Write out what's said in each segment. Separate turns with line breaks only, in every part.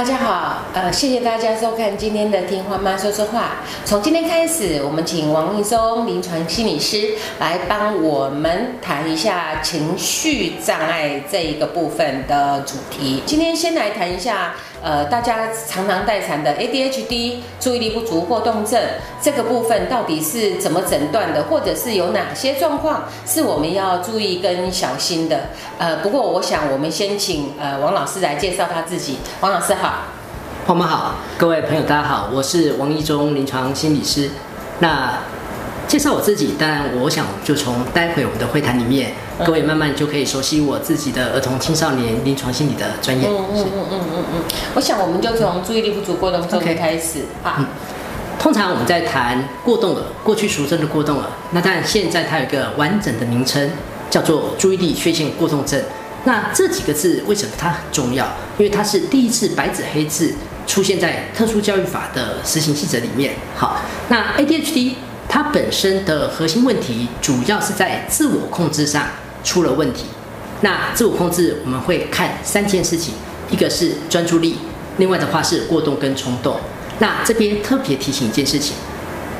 大家好，呃，谢谢大家收看今天的《听花妈说说话》。从今天开始，我们请王立松临床心理师来帮我们谈一下情绪障碍这一个部分的主题。今天先来谈一下，呃，大家常常待产的 ADHD 注意力不足过动症这个部分到底是怎么诊断的，或者是有哪些状况是我们要注意跟小心的？呃，不过我想我们先请呃王老师来介绍他自己。王老师好。
花妈好，各位朋友大家好，我是王一中临床心理师。那介绍我自己，当然我想就从待会我们的会谈里面，各位慢慢就可以熟悉我自己的儿童青少年临床心理的专业。嗯嗯嗯嗯
嗯嗯。我想我们就从注意力不足过动症开始啊。
通常我们在谈过动了，过去俗称的过动了，那当然现在它有一个完整的名称，叫做注意力缺陷过动症。那这几个字为什么它很重要？因为它是第一次白纸黑字。出现在特殊教育法的实行细则里面。好，那 ADHD 它本身的核心问题主要是在自我控制上出了问题。那自我控制我们会看三件事情，一个是专注力，另外的话是过动跟冲动。那这边特别提醒一件事情，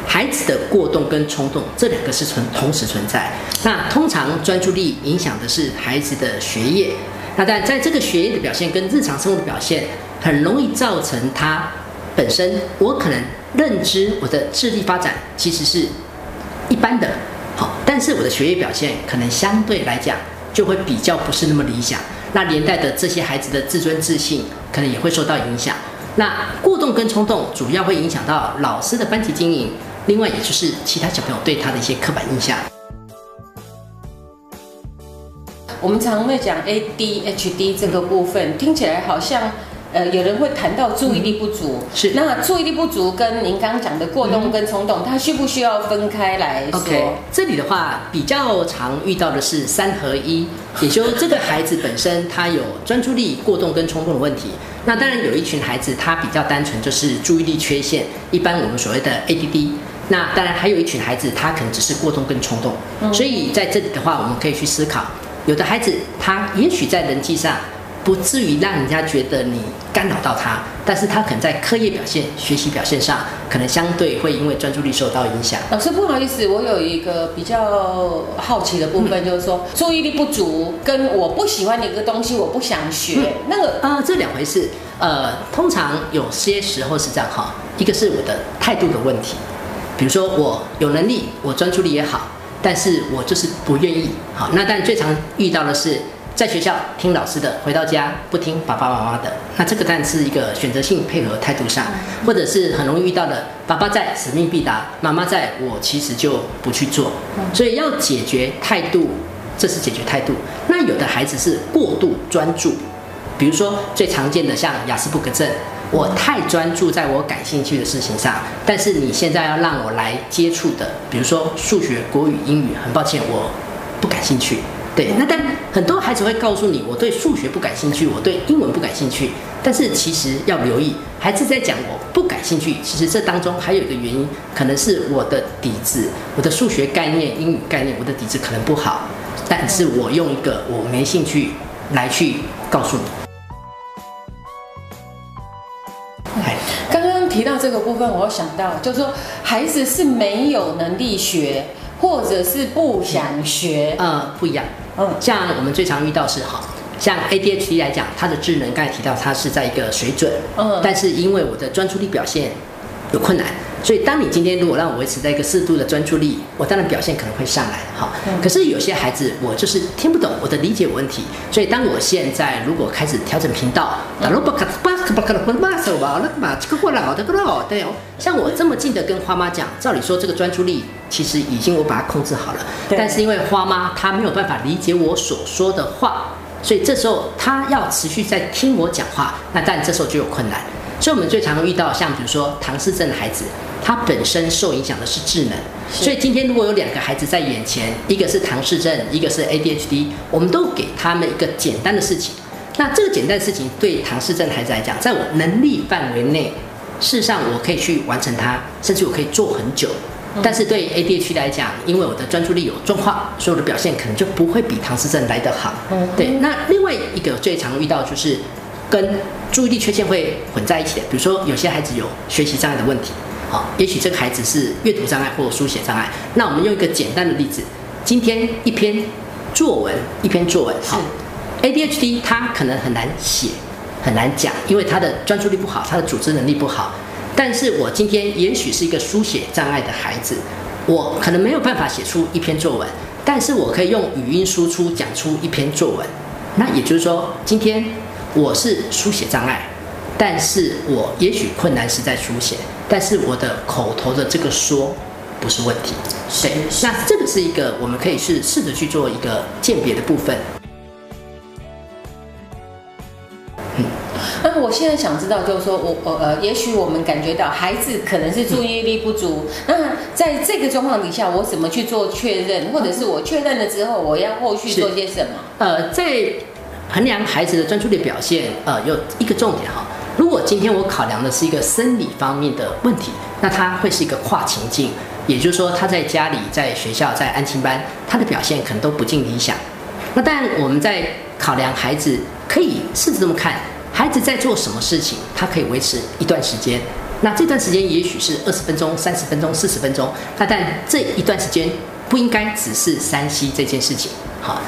孩子的过动跟冲动这两个是存同时存在。那通常专注力影响的是孩子的学业，那但在这个学业的表现跟日常生活的表现。很容易造成他本身，我可能认知我的智力发展其实是一般的，但是我的学业表现可能相对来讲就会比较不是那么理想，那连带的这些孩子的自尊自信可能也会受到影响。那过动跟冲动主要会影响到老师的班级经营，另外也就是其他小朋友对他的一些刻板印象。
我们常会讲 ADHD 这个部分，听起来好像。呃，有人会谈到注意力不足，
是
那注意力不足跟您刚刚讲的过动跟冲动，它需不需要分开来说
？OK，这里的话比较常遇到的是三合一，也就这个孩子本身他有专注力过动跟冲动的问题。那当然有一群孩子他比较单纯，就是注意力缺陷，一般我们所谓的 ADD。那当然还有一群孩子他可能只是过动跟冲动。所以在这里的话，我们可以去思考，有的孩子他也许在人际上。不至于让人家觉得你干扰到他，但是他可能在课业表现、学习表现上，可能相对会因为专注力受到影响。
老师不好意思，我有一个比较好奇的部分，就是说注意力不足跟我不喜欢的一个东西，我不想学，那个
啊，这两回事。呃，通常有些时候是这样哈，一个是我的态度的问题，比如说我有能力，我专注力也好，但是我就是不愿意。好，那但最常遇到的是。在学校听老师的，回到家不听爸爸妈妈的，那这个当然是一个选择性配合态度上，或者是很容易遇到的，爸爸在使命必达，妈妈在我其实就不去做，所以要解决态度，这是解决态度。那有的孩子是过度专注，比如说最常见的像雅思伯格症，我太专注在我感兴趣的事情上，但是你现在要让我来接触的，比如说数学、国语、英语，很抱歉我不感兴趣。对，那但很多孩子会告诉你，我对数学不感兴趣，我对英文不感兴趣。但是其实要留意，孩子在讲我不感兴趣，其实这当中还有一个原因，可能是我的底子，我的数学概念、英语概念，我的底子可能不好。但是我用一个我没兴趣来去告诉你。
刚刚提到这个部分，我想到就是说，孩子是没有能力学。或者是不想学，
呃，不一样，嗯，像我们最常遇到是哈，像 ADHD 来讲，它的智能刚才提到它是在一个水准，嗯，但是因为我的专注力表现有困难。所以，当你今天如果让我维持在一个适度的专注力，我当然表现可能会上来，哈。可是有些孩子，我就是听不懂，我的理解有问题。所以，当我现在如果开始调整频道，像我这么近的跟花妈讲，照理说这个专注力其实已经我把它控制好了，但是因为花妈她没有办法理解我所说的话，所以这时候她要持续在听我讲话，那但这时候就有困难。所以，我们最常遇到像比如说唐氏症的孩子。他本身受影响的是智能，所以今天如果有两个孩子在眼前，一个是唐氏症，一个是 ADHD，我们都给他们一个简单的事情。那这个简单的事情对唐氏症的孩子来讲，在我能力范围内，事实上我可以去完成它，甚至我可以做很久。但是对 ADHD 来讲，因为我的专注力有状况，所以我的表现可能就不会比唐氏症来得好。对。那另外一个最常遇到就是跟注意力缺陷会混在一起的。比如说，有些孩子有学习障碍的问题，好，也许这个孩子是阅读障碍或书写障碍。那我们用一个简单的例子，今天一篇作文，一篇作文，好，ADHD 他可能很难写，很难讲，因为他的专注力不好，他的组织能力不好。但是我今天也许是一个书写障碍的孩子，我可能没有办法写出一篇作文，但是我可以用语音输出讲出一篇作文。那也就是说，今天我是书写障碍，但是我也许困难是在书写，但是我的口头的这个说不是问题。对，那这个是一个我们可以是试着去做一个鉴别的部分。
嗯那我现在想知道，就是说我我呃，也许我们感觉到孩子可能是注意力不足，那在这个状况底下，我怎么去做确认，或者是我确认了之后，我要后续做些什么？
呃，在衡量孩子的专注力表现，呃，有一个重点哈。如果今天我考量的是一个生理方面的问题，那他会是一个跨情境，也就是说他在家里、在学校、在安亲班，他的表现可能都不尽理想。那但我们在考量孩子，可以试着这么看。孩子在做什么事情，他可以维持一段时间。那这段时间也许是二十分钟、三十分钟、四十分钟。那但这一段时间不应该只是三 C 这件事情。好，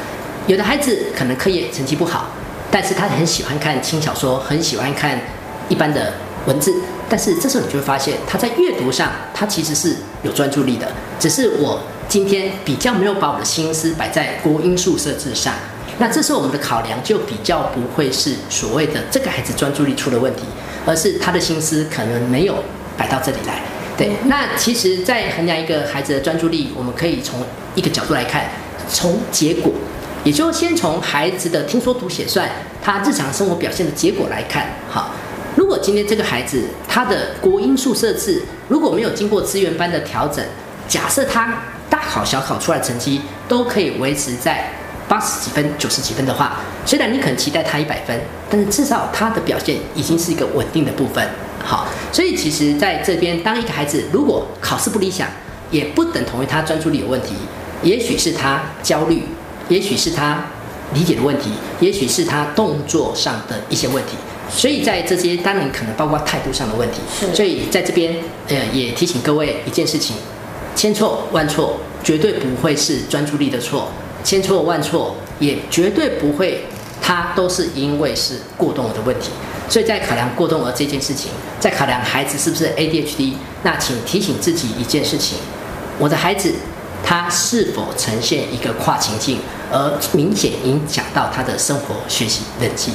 有的孩子可能课业成绩不好，但是他很喜欢看轻小说，很喜欢看一般的文字。但是这时候你就会发现，他在阅读上他其实是有专注力的，只是我今天比较没有把我的心思摆在国音数设置上。那这时候我们的考量就比较不会是所谓的这个孩子专注力出了问题，而是他的心思可能没有摆到这里来。对，那其实，在衡量一个孩子的专注力，我们可以从一个角度来看，从结果，也就先从孩子的听说读写算他日常生活表现的结果来看。好，如果今天这个孩子他的国音数设置如果没有经过资源班的调整，假设他大考小考出来成绩都可以维持在。八十几分、九十几分的话，虽然你可能期待他一百分，但是至少他的表现已经是一个稳定的部分。好，所以其实在这边，当一个孩子如果考试不理想，也不等同于他专注力有问题，也许是他焦虑，也许是他理解的问题，也许是他动作上的一些问题。所以在这些，当然可能包括态度上的问题。所以在这边，呃，也提醒各位一件事情：千错万错，绝对不会是专注力的错。千错万错，也绝对不会，他都是因为是过动儿的问题。所以在考量过动儿这件事情，在考量孩子是不是 ADHD，那请提醒自己一件事情：我的孩子他是否呈现一个跨情境，而明显影响到他的生活、学习、人际。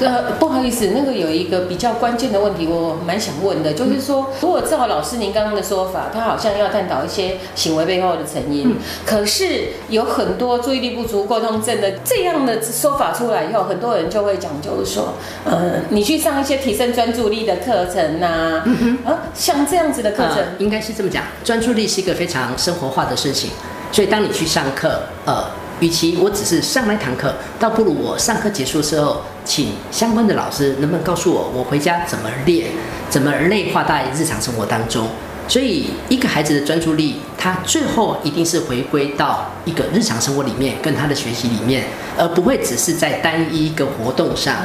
呃，不好意思，那个有一个比较关键的问题，我蛮想问的，就是说，如果照老师您刚刚的说法，他好像要探讨一些行为背后的成因，可是有很多注意力不足过动症的这样的说法出来以后，很多人就会讲，就是说，呃，你去上一些提升专注力的课程呐，啊，像这样子的课程，
应该是这么讲，专注力是一个非常生活化的事情，所以当你去上课，呃。与其我只是上那堂课，倒不如我上课结束之后，请相关的老师能不能告诉我，我回家怎么练，怎么内化在日常生活当中。所以，一个孩子的专注力，他最后一定是回归到一个日常生活里面，跟他的学习里面，而不会只是在单一一个活动上，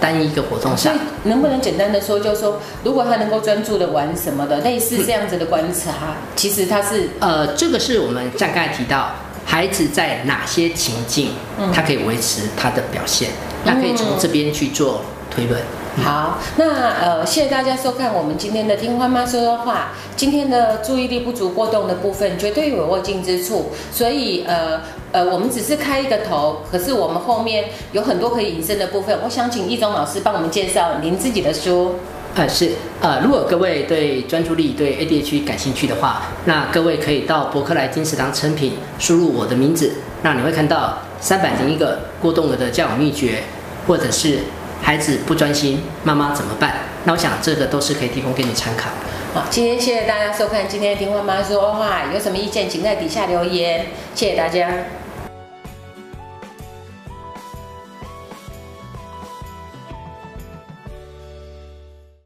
单一一个活动上。
所以，能不能简单的说，就是说，如果他能够专注的玩什么的，类似这样子的观察，其实他是
呃，这个是我们刚才提到。孩子在哪些情境，他可以维持他的表现？那可以从这边去做推论。
好，那呃，谢谢大家收看我们今天的听花妈说说话。今天的注意力不足过动的部分，绝对有握境之处。所以呃呃，我们只是开一个头，可是我们后面有很多可以引申的部分。我想请易中老师帮我们介绍您自己的书。
呃是呃，如果各位对专注力对 ADHD 感兴趣的话，那各位可以到博客来金石堂成品输入我的名字，那你会看到三百零一个过动儿的教养秘诀，或者是孩子不专心，妈妈怎么办？那我想这个都是可以提供给你参考。
好，今天谢谢大家收看今天的听话妈说话，有什么意见请在底下留言，谢谢大家。